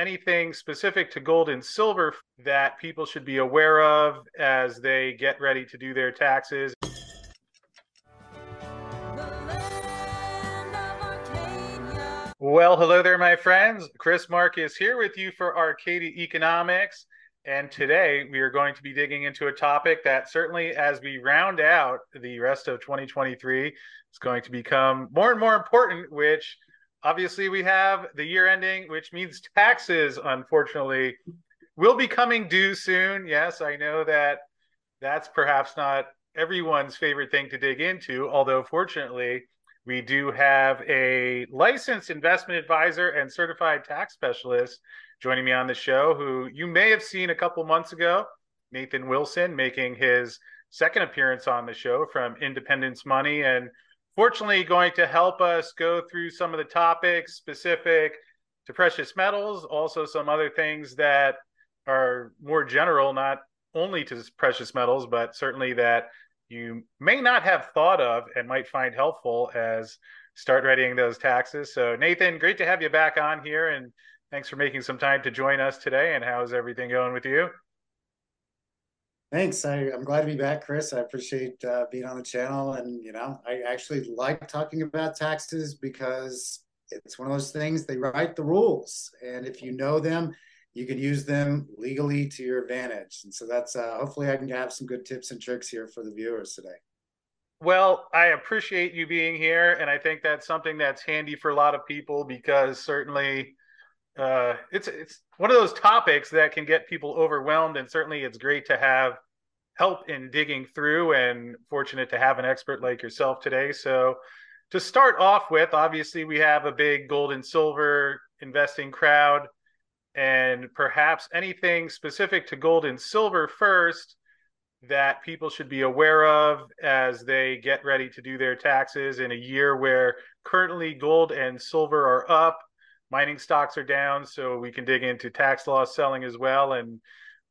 anything specific to gold and silver that people should be aware of as they get ready to do their taxes. Well, hello there, my friends. Chris Marcus here with you for Arcadia Economics. And today we are going to be digging into a topic that certainly, as we round out the rest of 2023, is going to become more and more important, which obviously we have the year ending, which means taxes, unfortunately, will be coming due soon. Yes, I know that that's perhaps not everyone's favorite thing to dig into, although fortunately, we do have a licensed investment advisor and certified tax specialist joining me on the show who you may have seen a couple months ago, Nathan Wilson, making his second appearance on the show from Independence Money and fortunately going to help us go through some of the topics specific to precious metals, also some other things that are more general, not only to precious metals, but certainly that you may not have thought of and might find helpful as start readying those taxes. So, Nathan, great to have you back on here, and thanks for making some time to join us today. And how's everything going with you? Thanks. I, am glad to be back, Chris. I appreciate uh, being on the channel. And, you know, I actually like talking about taxes because it's one of those things, they write the rules. And if you know them, you can use them legally to your advantage. And so that's uh, hopefully I can have some good tips and tricks here for the viewers today. Well, I appreciate you being here. And I think that's something that's handy for a lot of people because certainly uh, it's it's one of those topics that can get people overwhelmed, and certainly it's great to have help in digging through. And fortunate to have an expert like yourself today. So, to start off with, obviously we have a big gold and silver investing crowd, and perhaps anything specific to gold and silver first that people should be aware of as they get ready to do their taxes in a year where currently gold and silver are up mining stocks are down, so we can dig into tax loss selling as well. And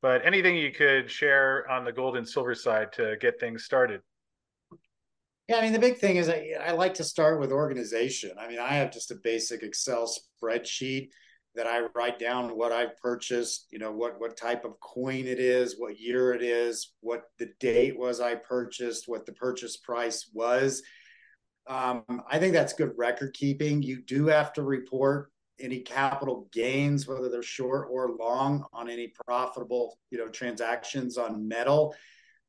but anything you could share on the gold and silver side to get things started. Yeah, I mean the big thing is I, I like to start with organization. I mean I have just a basic Excel spreadsheet that I write down what I've purchased, you know, what what type of coin it is, what year it is, what the date was I purchased, what the purchase price was. Um, I think that's good record keeping. You do have to report any capital gains, whether they're short or long, on any profitable, you know, transactions on metal.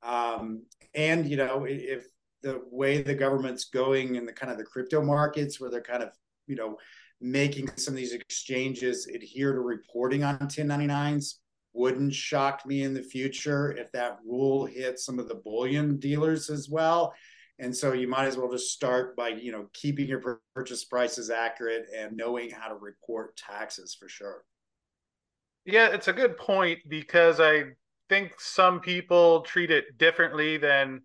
Um, and you know, if the way the government's going in the kind of the crypto markets, where they're kind of, you know, making some of these exchanges adhere to reporting on 1099s, wouldn't shock me in the future if that rule hit some of the bullion dealers as well. And so you might as well just start by, you know, keeping your purchase prices accurate and knowing how to report taxes for sure. Yeah, it's a good point because I think some people treat it differently than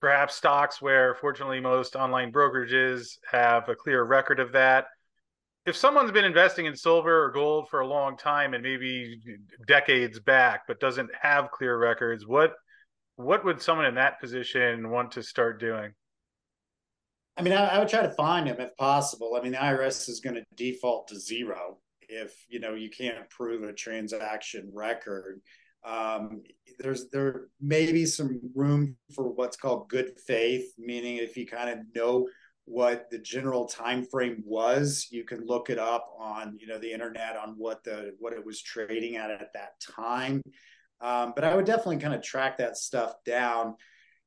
perhaps stocks where fortunately most online brokerages have a clear record of that. If someone's been investing in silver or gold for a long time and maybe decades back but doesn't have clear records, what what would someone in that position want to start doing? I mean, I, I would try to find them if possible. I mean, the IRS is going to default to zero if you know you can't prove a transaction record. Um, there's there may be some room for what's called good faith, meaning if you kind of know what the general time frame was, you can look it up on you know the internet on what the what it was trading at at that time. Um, but I would definitely kind of track that stuff down.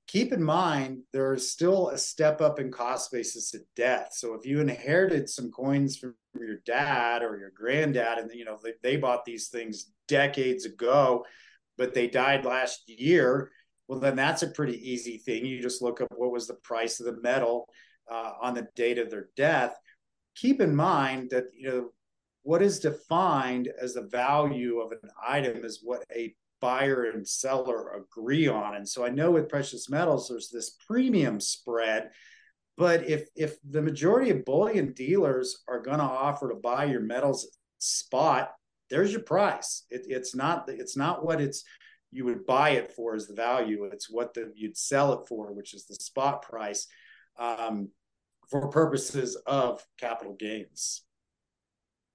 Keep in mind, there's still a step up in cost basis at death. So if you inherited some coins from your dad or your granddad, and you know they, they bought these things decades ago, but they died last year, well then that's a pretty easy thing. You just look up what was the price of the metal uh, on the date of their death. Keep in mind that you know what is defined as the value of an item is what a buyer and seller agree on. And so I know with precious metals, there's this premium spread. But if if the majority of bullion dealers are going to offer to buy your metals spot, there's your price. It, it's not it's not what it's you would buy it for is the value. It's what the, you'd sell it for, which is the spot price, um, for purposes of capital gains.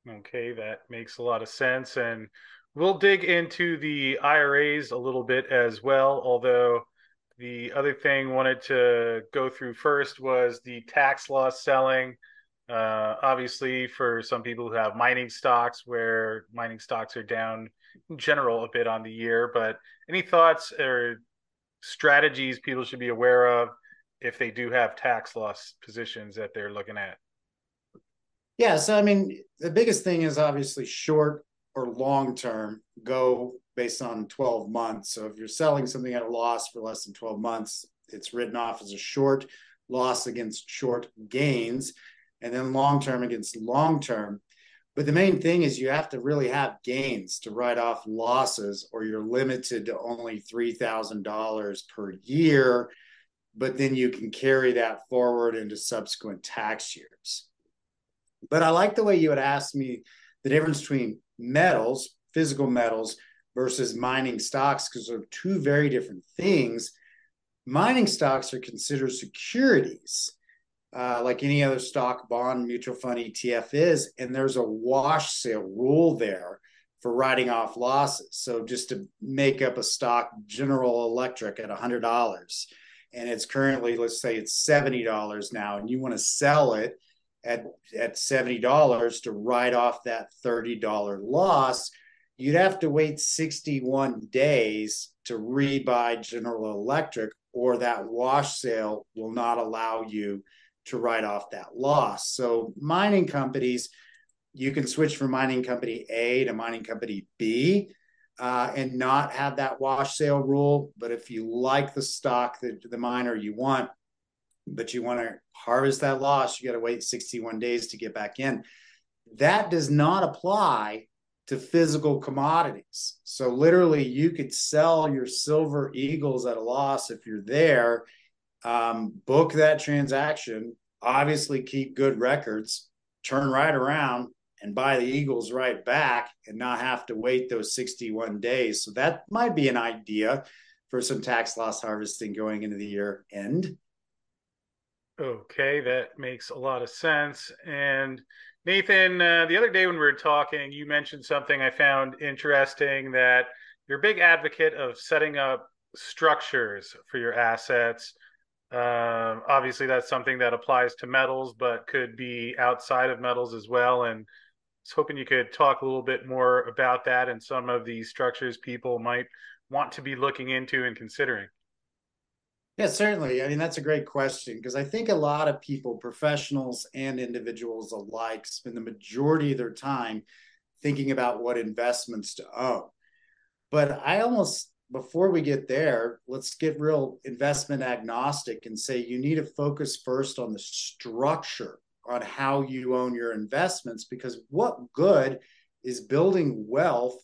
Okay, that makes a lot of sense. And we'll dig into the IRAs a little bit as well, although the other thing wanted to go through first was the tax loss selling. Uh, obviously, for some people who have mining stocks, where mining stocks are down in general a bit on the year, but any thoughts or strategies people should be aware of if they do have tax loss positions that they're looking at? Yeah, so I mean, the biggest thing is obviously short or long term go based on 12 months. So if you're selling something at a loss for less than 12 months, it's written off as a short loss against short gains, and then long term against long term. But the main thing is you have to really have gains to write off losses, or you're limited to only $3,000 per year. But then you can carry that forward into subsequent tax years. But I like the way you had asked me the difference between metals, physical metals, versus mining stocks, because they're two very different things. Mining stocks are considered securities, uh, like any other stock, bond, mutual fund, ETF is. And there's a wash sale rule there for writing off losses. So just to make up a stock, General Electric at $100, and it's currently, let's say it's $70 now, and you want to sell it at at seventy dollars to write off that thirty dollar loss, you'd have to wait sixty one days to rebuy General Electric, or that wash sale will not allow you to write off that loss. So mining companies, you can switch from mining company A to mining company B. Uh, and not have that wash sale rule. But if you like the stock that the miner you want, but you want to harvest that loss, you got to wait 61 days to get back in. That does not apply to physical commodities. So literally, you could sell your silver eagles at a loss if you're there, um, book that transaction, obviously keep good records, turn right around and buy the eagles right back and not have to wait those 61 days. So that might be an idea for some tax loss harvesting going into the year end. Okay, that makes a lot of sense. And Nathan, uh, the other day when we were talking, you mentioned something I found interesting that you're a big advocate of setting up structures for your assets. Um, obviously, that's something that applies to metals, but could be outside of metals as well. And I was hoping you could talk a little bit more about that and some of the structures people might want to be looking into and considering. Yeah, certainly. I mean, that's a great question because I think a lot of people, professionals and individuals alike, spend the majority of their time thinking about what investments to own. But I almost, before we get there, let's get real investment agnostic and say you need to focus first on the structure on how you own your investments because what good is building wealth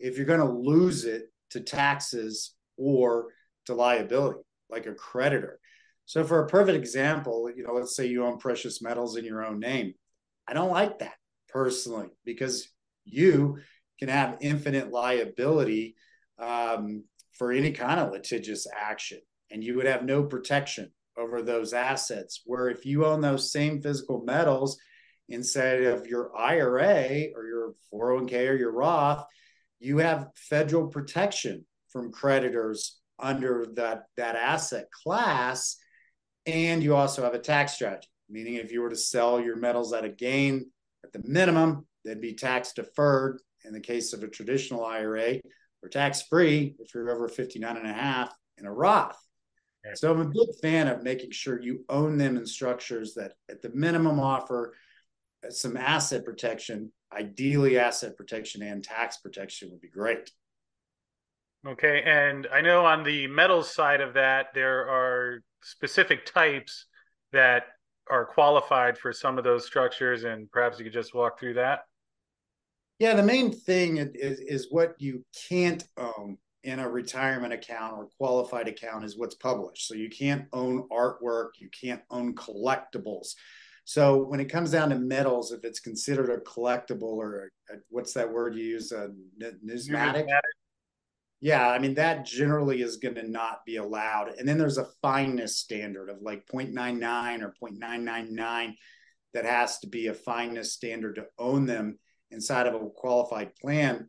if you're going to lose it to taxes or to liability? Like a creditor. So for a perfect example, you know, let's say you own precious metals in your own name. I don't like that personally because you can have infinite liability um, for any kind of litigious action, and you would have no protection over those assets. Where if you own those same physical metals instead of your IRA or your 401k or your Roth, you have federal protection from creditors under that that asset class and you also have a tax strategy meaning if you were to sell your metals at a gain at the minimum they'd be tax deferred. In the case of a traditional ira or tax free if you're over 59 and a half in a roth. So i'm a big fan of making sure you own them in structures that at the minimum offer uh, some asset protection ideally asset protection and tax protection would be great Okay, and I know on the metals side of that, there are specific types that are qualified for some of those structures, and perhaps you could just walk through that. Yeah, the main thing is, is what you can't own in a retirement account or qualified account is what's published. So you can't own artwork, you can't own collectibles. So when it comes down to metals, if it's considered a collectible or a, a, what's that word you use, a numismatic, numismatic yeah, I mean, that generally is going to not be allowed. And then there's a fineness standard of like 0.99 or 0.999 that has to be a fineness standard to own them. inside of a qualified plan.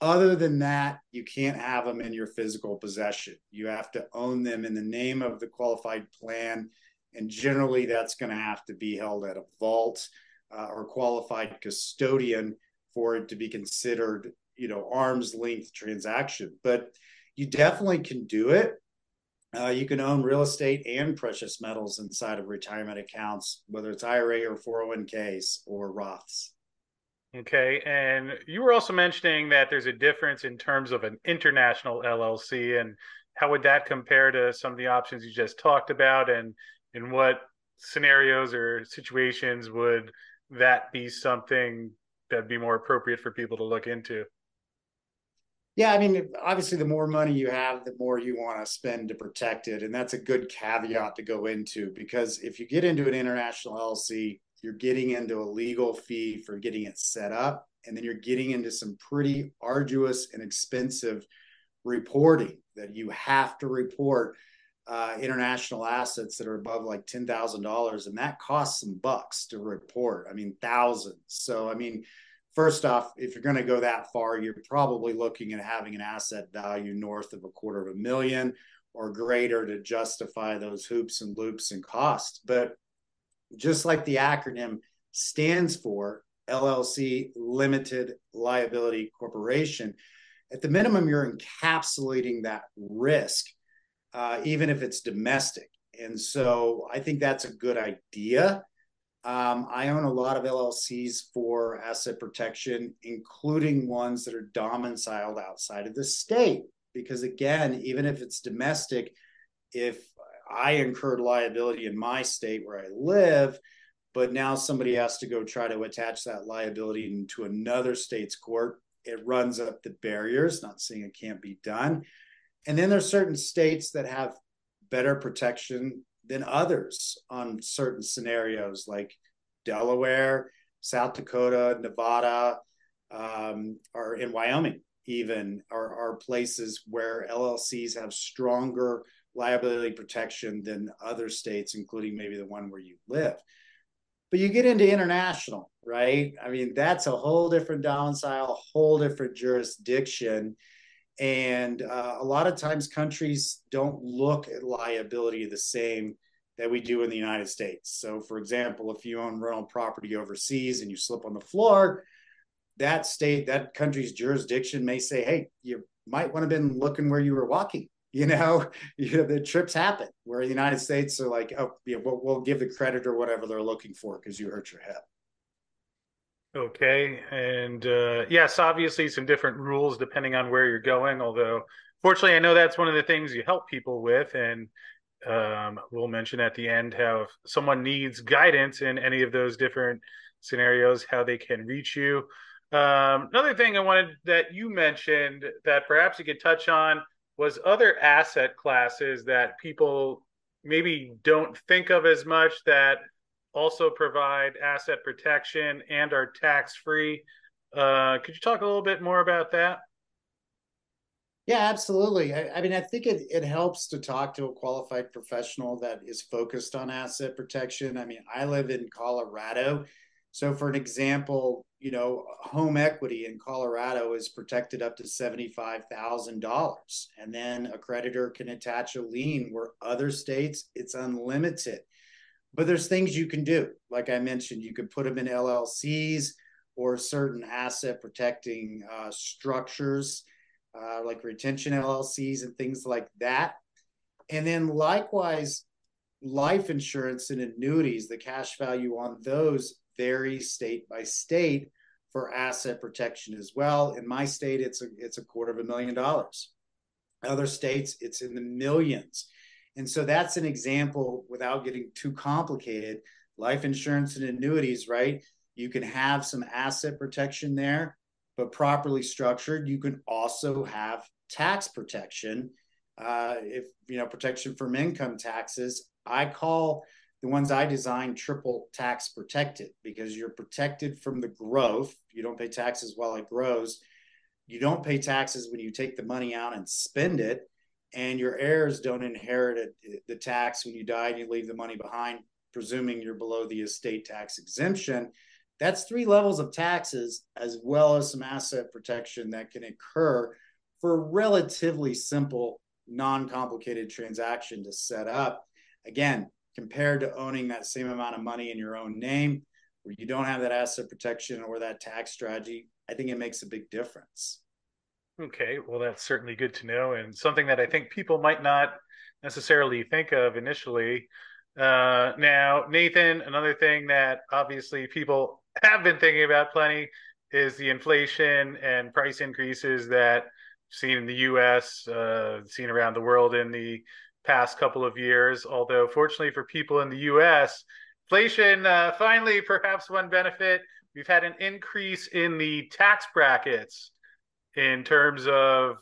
Other than that, you can't have them in your physical possession. You have to own them in the name of the qualified plan. And generally, that's going to have to be held at a vault uh, or qualified custodian for it to be considered, you know, arm's length transaction. But you definitely can do it. Uh, you can own real estate and precious metals inside of retirement accounts, whether it's IRA or 401ks or Roths. Okay. And you were also mentioning that there's a difference in terms of an international LLC. And how would that compare to some of the options you just talked about? And in what scenarios or situations would that be something that'd be more appropriate for people to look into? Yeah, I mean, obviously, the more money you have, the more you want to spend to protect it. And that's a good caveat to go into because if you get into an international LLC, you're getting into a legal fee for getting it set up. And then you're getting into some pretty arduous and expensive reporting that you have to report uh, international assets that are above like $10,000. And that costs some bucks to report. I mean, thousands. So, I mean, first off, if you're going to go that far, you're probably looking at having an asset value north of a quarter of a million or greater to justify those hoops and loops and costs. But just like the acronym stands for, LLC Limited Liability Corporation, at the minimum, you're encapsulating that risk, uh, even if it's domestic. And so I think that's a good idea. Um, I own a lot of LLCs for asset protection, including ones that are domiciled outside of the state. Because again, even if it's domestic, if I incurred liability in my state where I live, but now somebody has to go try to attach that liability into another state's court, it runs up the barriers. Not saying it can't be done. And then there's certain states that have better protection than others on certain scenarios like Delaware, South Dakota, Nevada, um, or in Wyoming, even are, are places where LLCs have stronger liability protection than other states, including maybe the one where you live. But you get into international, right? I mean, that's a whole different domicile, a whole different jurisdiction. And uh, a lot of times countries don't look at liability the same that we do in the United States. So, for example, if you own rental property overseas and you slip on the floor, that state, that country's jurisdiction may say, hey, you might want to have been looking where you were walking. You know, you know the trips happen where the United States are like, oh, yeah, we'll, we'll give the creditor whatever they're looking for because you hurt your hip. Okay. And uh, yes, obviously some different rules depending on where you're going. Although, fortunately, I know that's one of the things you help people with. And um, we'll mention at the end how if someone needs guidance in any of those different scenarios, how they can reach you. Um, another thing I wanted that you mentioned that perhaps you could touch on was other asset classes that people maybe don't think of as much that also provide asset protection and are tax free. Uh, could you talk a little bit more about that? Yeah, absolutely. I, I, mean, I think it, it helps to talk to a qualified professional that is focused on asset protection. I mean, I live in Colorado. So, for an example, you know, home equity in Colorado is protected up to $75,000. And then a creditor can attach a lien where other states it's unlimited. But there's things you can do. Like I mentioned, you could put them in LLCs or certain asset protecting uh, structures uh, like retention LLCs and things like that. And then likewise, life insurance and annuities, the cash value on those varies state by state for asset protection as well. In my state, it's a it's a quarter of a million dollars. Other states, it's in the millions. And so that's an example without getting too complicated. Life insurance and annuities, right? You can have some asset protection there but properly structured, you can also have tax protection. Uh, if you know protection from income taxes, I call the ones I design triple tax protected because you're protected from the growth. You don't pay taxes while it grows. You don't pay taxes when you take the money out and spend it, and your heirs don't inherit the tax when you die and you leave the money behind, presuming you're below the estate tax exemption That's three levels of taxes, as well as some asset protection that can occur for a relatively simple, non complicated transaction to set up. Again, compared to owning that same amount of money in your own name, where you don't have that asset protection or that tax strategy, I think it makes a big difference. Okay, well, that's certainly good to know, and something that I think people might not necessarily think of initially. Uh, now, Nathan, another thing that obviously people have been thinking about plenty is the inflation and price increases that seen in the U.S., uh, seen around the world in the past couple of years. Although, fortunately for people in the U.S., inflation uh, finally, perhaps one benefit, we've had an increase in the tax brackets in terms of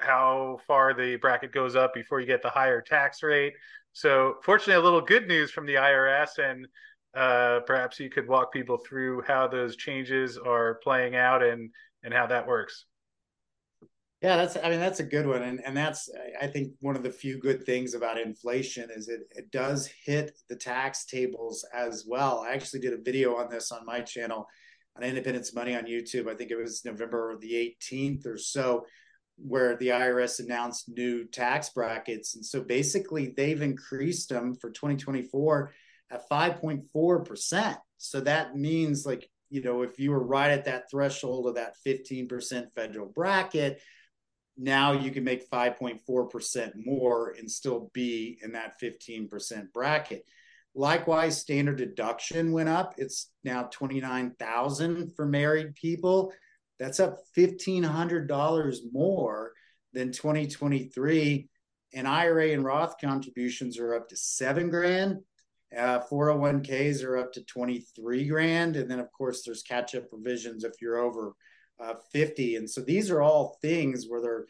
how far the bracket goes up before you get the higher tax rate. So, fortunately, a little good news from the IRS, and uh, perhaps you could walk people through how those changes are playing out and and how that works. Yeah, that's I mean that's a good one, and and that's I think one of the few good things about inflation is it it does hit the tax tables as well. I actually did a video on this on my channel on Independence Money on YouTube. I think it was November the 18th or so, where the IRS announced new tax brackets, and so basically they've increased them for 2024 at 5.4 percent. So that means like you know if you were right at that threshold of that 15% federal bracket now you can make 5.4% more and still be in that 15% bracket. Likewise, standard deduction went up. It's now 29,000 for married people. That's up $1,500 more than 2023. And IRA and Roth contributions are up to seven grand. Uh, 401ks are up to 23 grand. And then, of course, there's catch up provisions if you're over uh, 50 and so these are all things where they're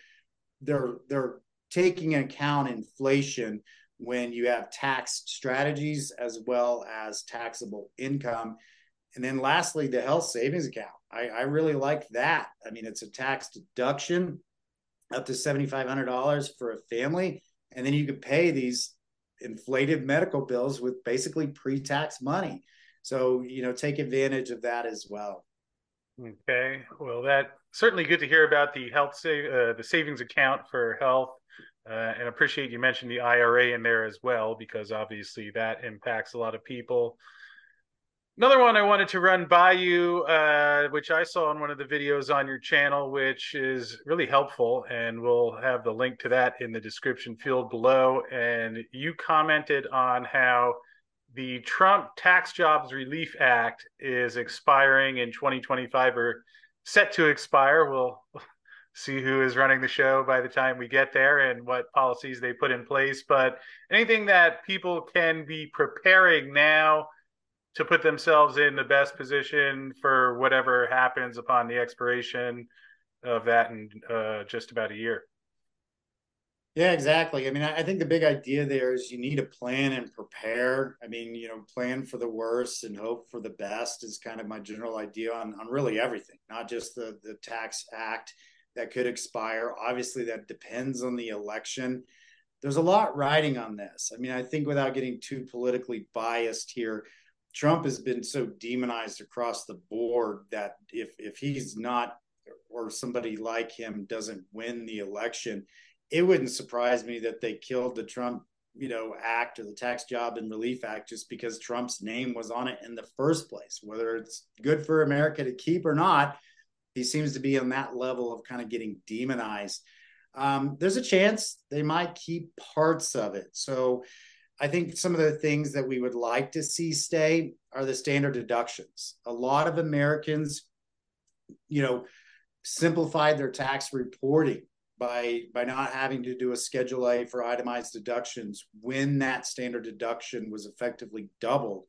they're they're taking account inflation when you have tax strategies as well as taxable income. And then lastly the health savings account. I, I really like that. I mean it's a tax deduction up to $7500 for a family. And then you could pay these inflated medical bills with basically pre-tax money. So you know take advantage of that as well. Okay, well, that certainly good to hear about the health save, uh, the savings account for health, uh, and appreciate you mentioned the IRA in there as well because obviously that impacts a lot of people. Another one I wanted to run by you, uh, which I saw in one of the videos on your channel, which is really helpful, and we'll have the link to that in the description field below. And you commented on how the Trump Tax Jobs Relief Act is expiring in 2025 or set to expire. We'll see who is running the show by the time we get there and what policies they put in place. But anything that people can be preparing now to put themselves in the best position for whatever happens upon the expiration of that in uh, just about a year. Yeah, exactly. I mean, I think the big idea there is you need to plan and prepare. I mean, you know, plan for the worst and hope for the best is kind of my general idea on, on really everything, not just the, the tax act that could expire. Obviously, that depends on the election. There's a lot riding on this. I mean, I think without getting too politically biased here, Trump has been so demonized across the board that if if he's not or somebody like him doesn't win the election, it wouldn't surprise me that they killed the Trump, you know, act or the Tax Job and Relief Act just because Trump's name was on it in the first place. Whether it's good for America to keep or not, he seems to be on that level of kind of getting demonized. Um, there's a chance they might keep parts of it. So I think some of the things that we would like to see stay are the standard deductions. A lot of Americans, you know, simplified their tax reporting by by not having to do a schedule A for itemized deductions when that standard deduction was effectively doubled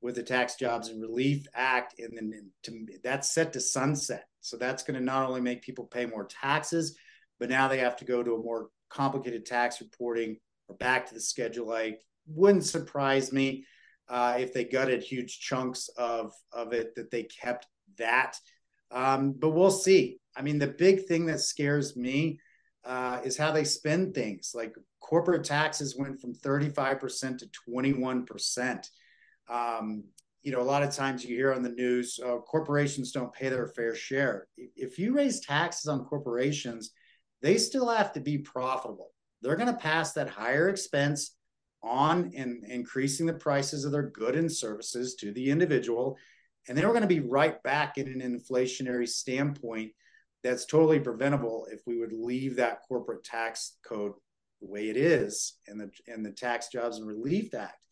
with the Tax Jobs and Relief Act, and then to, that's set to sunset. So that's going to not only make people pay more taxes, but now they have to go to a more complicated tax reporting or back to the Schedule A. Wouldn't surprise me uh, if they gutted huge chunks of of it that they kept that. Um, but we'll see. I mean, the big thing that scares me uh, is how they spend things. Like corporate taxes went from 35% to 21%. Um, you know, a lot of times you hear on the news, uh, corporations don't pay their fair share. If you raise taxes on corporations, they still have to be profitable. They're going to pass that higher expense on and increasing the prices of their good and services to the individual. And they are going to be right back in an inflationary standpoint that's totally preventable if we would leave that corporate tax code the way it is and the and the Tax Jobs and Relief Act.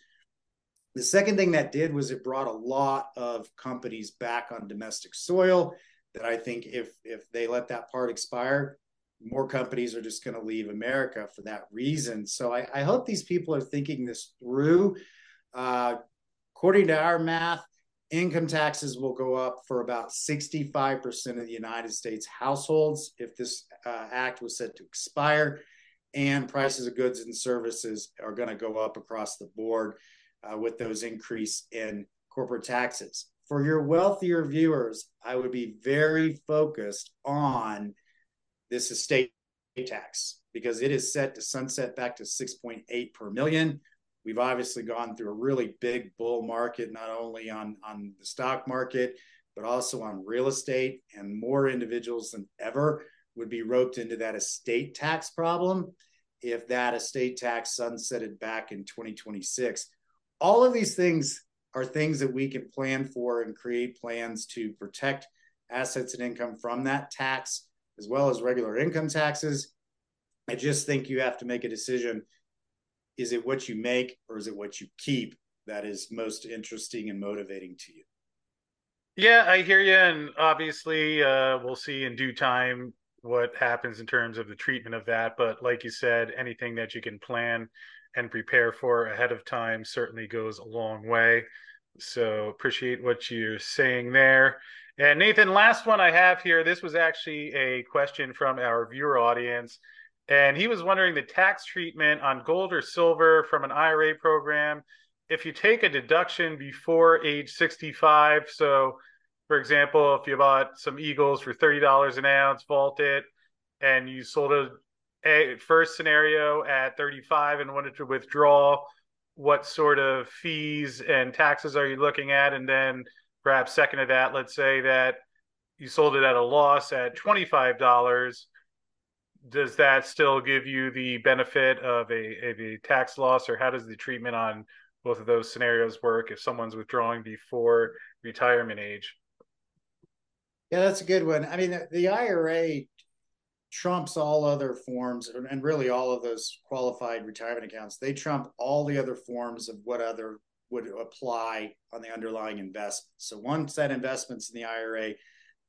The second thing that did was it brought a lot of companies back on domestic soil that I think if if they let that part expire, more companies are just going to leave America for that reason. So I, I hope these people are thinking this through. Uh, according to our math, income taxes will go up for about 65% of the United States households if this uh, act was set to expire. And prices of goods and services are going to go up across the board uh, with those increase in corporate taxes. For your wealthier viewers, I would be very focused on this estate tax because it is set to sunset back to 6.8 per million. We've obviously gone through a really big bull market, not only on, on the stock market, but also on real estate, and more individuals than ever would be roped into that estate tax problem if that estate tax sunsetted back in 2026 all of these things are things that we can plan for and create plans to protect assets and income from that tax as well as regular income taxes. I just think you have to make a decision is it what you make or is it what you keep that is most interesting and motivating to you? Yeah, I hear you. And obviously, uh, we'll see in due time what happens in terms of the treatment of that. But like you said, anything that you can plan and prepare for ahead of time certainly goes a long way. So appreciate what you're saying there. And Nathan, last one I have here. This was actually a question from our viewer audience. And he was wondering the tax treatment on gold or silver from an IRA program. If you take a deduction before age 65, so for example, if you bought some Eagles for $30 an ounce, vault it, and you sold it a first scenario at 35 and wanted to withdraw, what sort of fees and taxes are you looking at? And then perhaps second to that, let's say that you sold it at a loss at $25. Does that still give you the benefit of a, a tax loss, or how does the treatment on both of those scenarios work if someone's withdrawing before retirement age? Yeah, that's a good one. I mean, the IRA trumps all other forms and really all of those qualified retirement accounts. They trump all the other forms of what other would apply on the underlying investment. So once that investments in the ira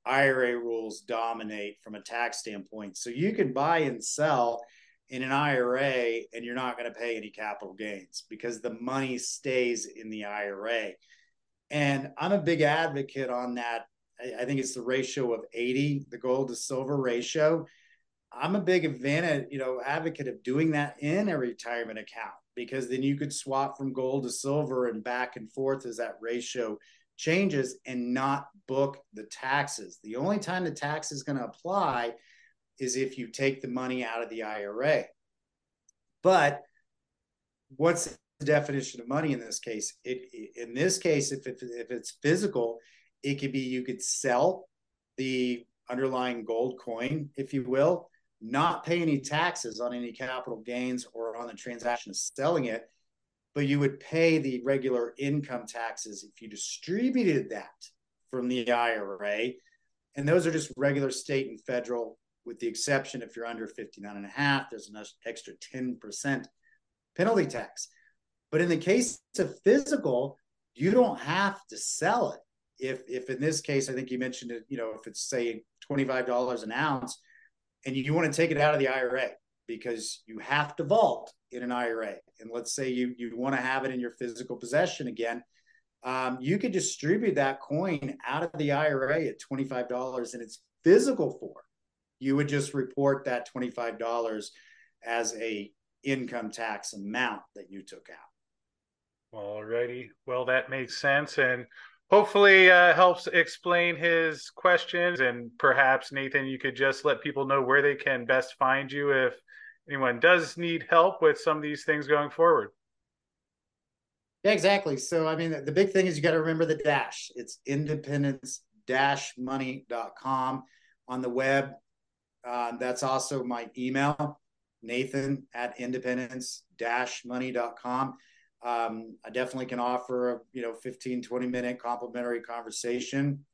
ira rules dominate from a tax standpoint. So you can buy and sell in an ira and you're not going to pay any capital gains because the money stays in the ira and i'm a big advocate on that. I think it's the ratio of 80, the gold to silver ratio. I'm a big advantage, you know, advocate of doing that in a retirement account because then you could swap from gold to silver and back and forth as that ratio changes and not book the taxes. The only time the tax is going to apply is if you take the money out of the IRA. But what's the definition of money in this case? It, in this case, if, it, if it's physical, it could be you could sell the underlying gold coin, if you will, not pay any taxes on any capital gains or on the transaction of selling it, but you would pay the regular income taxes if you distributed that from the IRA. And those are just regular state and federal, with the exception if you're under 59 and a half, there's an extra 10% penalty tax. But in the case of physical, you don't have to sell it. If, if in this case, I think you mentioned it, you know, if it's say $25 an ounce, and you want to take it out of the IRA because you have to vault in an IRA. And let's say you you want to have it in your physical possession again, um, you could distribute that coin out of the IRA at twenty five dollars in its physical form. You would just report that twenty five dollars as a income tax amount that you took out. All righty. Well, that makes sense. And hopefully uh, helps explain his questions and perhaps nathan you could just let people know where they can best find you if anyone does need help with some of these things going forward Yeah, exactly. So, I mean, the big thing is you got to remember the dash. It's independence dash money.com on the web. Uh, that's also my email, Nathan at independence-money.com. Um, I definitely can offer a you know 15, 20 minute complimentary conversation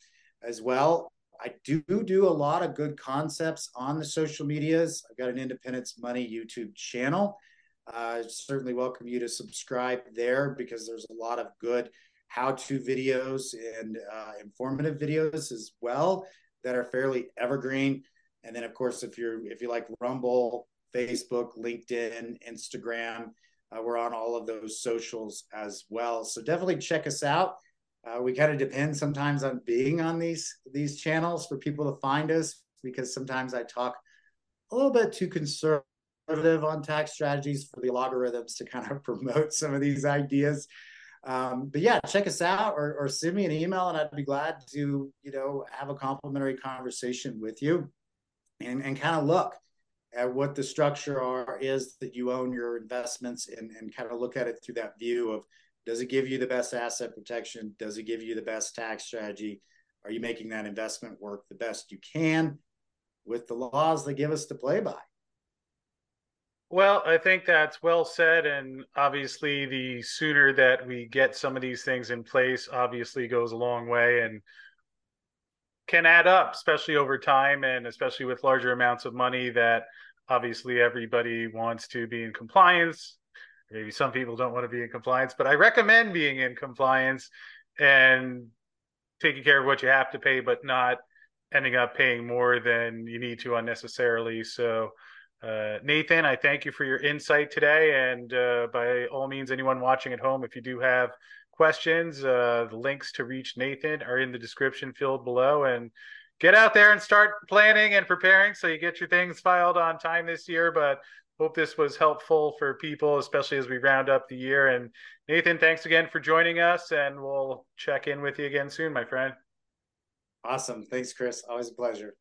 as well. I do do a lot of good concepts on the social medias. I've got an Independence Money YouTube channel. I uh, certainly welcome you to subscribe there because there's a lot of good how-to videos and uh, informative videos as well that are fairly evergreen. And then, of course, if you're if you like Rumble, Facebook, LinkedIn, Instagram, uh, we're on all of those socials as well. So definitely check us out. Uh, we kind of depend sometimes on being on these these channels for people to find us because sometimes I talk a little bit too conservative on tax strategies for the algorithms to kind of promote some of these ideas. Um, but yeah, check us out or, or send me an email, and I'd be glad to you know have a complimentary conversation with you and and kind of look at what the structure are is that you own your investments and, and kind of look at it through that view of does it give you the best asset protection? Does it give you the best tax strategy? Are you making that investment work the best you can with the laws that give us to play by? Well i think that's well said and obviously the sooner that we get some of these things in place obviously goes a long way and can add up, especially over time and especially with larger amounts of money that obviously everybody wants to be in compliance. Maybe some people don't want to be in compliance, but I recommend being in compliance and taking care of what you have to pay, but not ending up paying more than you need to unnecessarily. So, uh, Nathan, I thank you for your insight today. And uh, by all means, anyone watching at home, if you do have questions, uh, the links to reach Nathan are in the description field below. And get out there and start planning and preparing so you get your things filed on time this year. But hope this was helpful for people, especially as we round up the year. And Nathan, thanks again for joining us, and we'll check in with you again soon, my friend. Awesome. Thanks, Chris. Always a pleasure.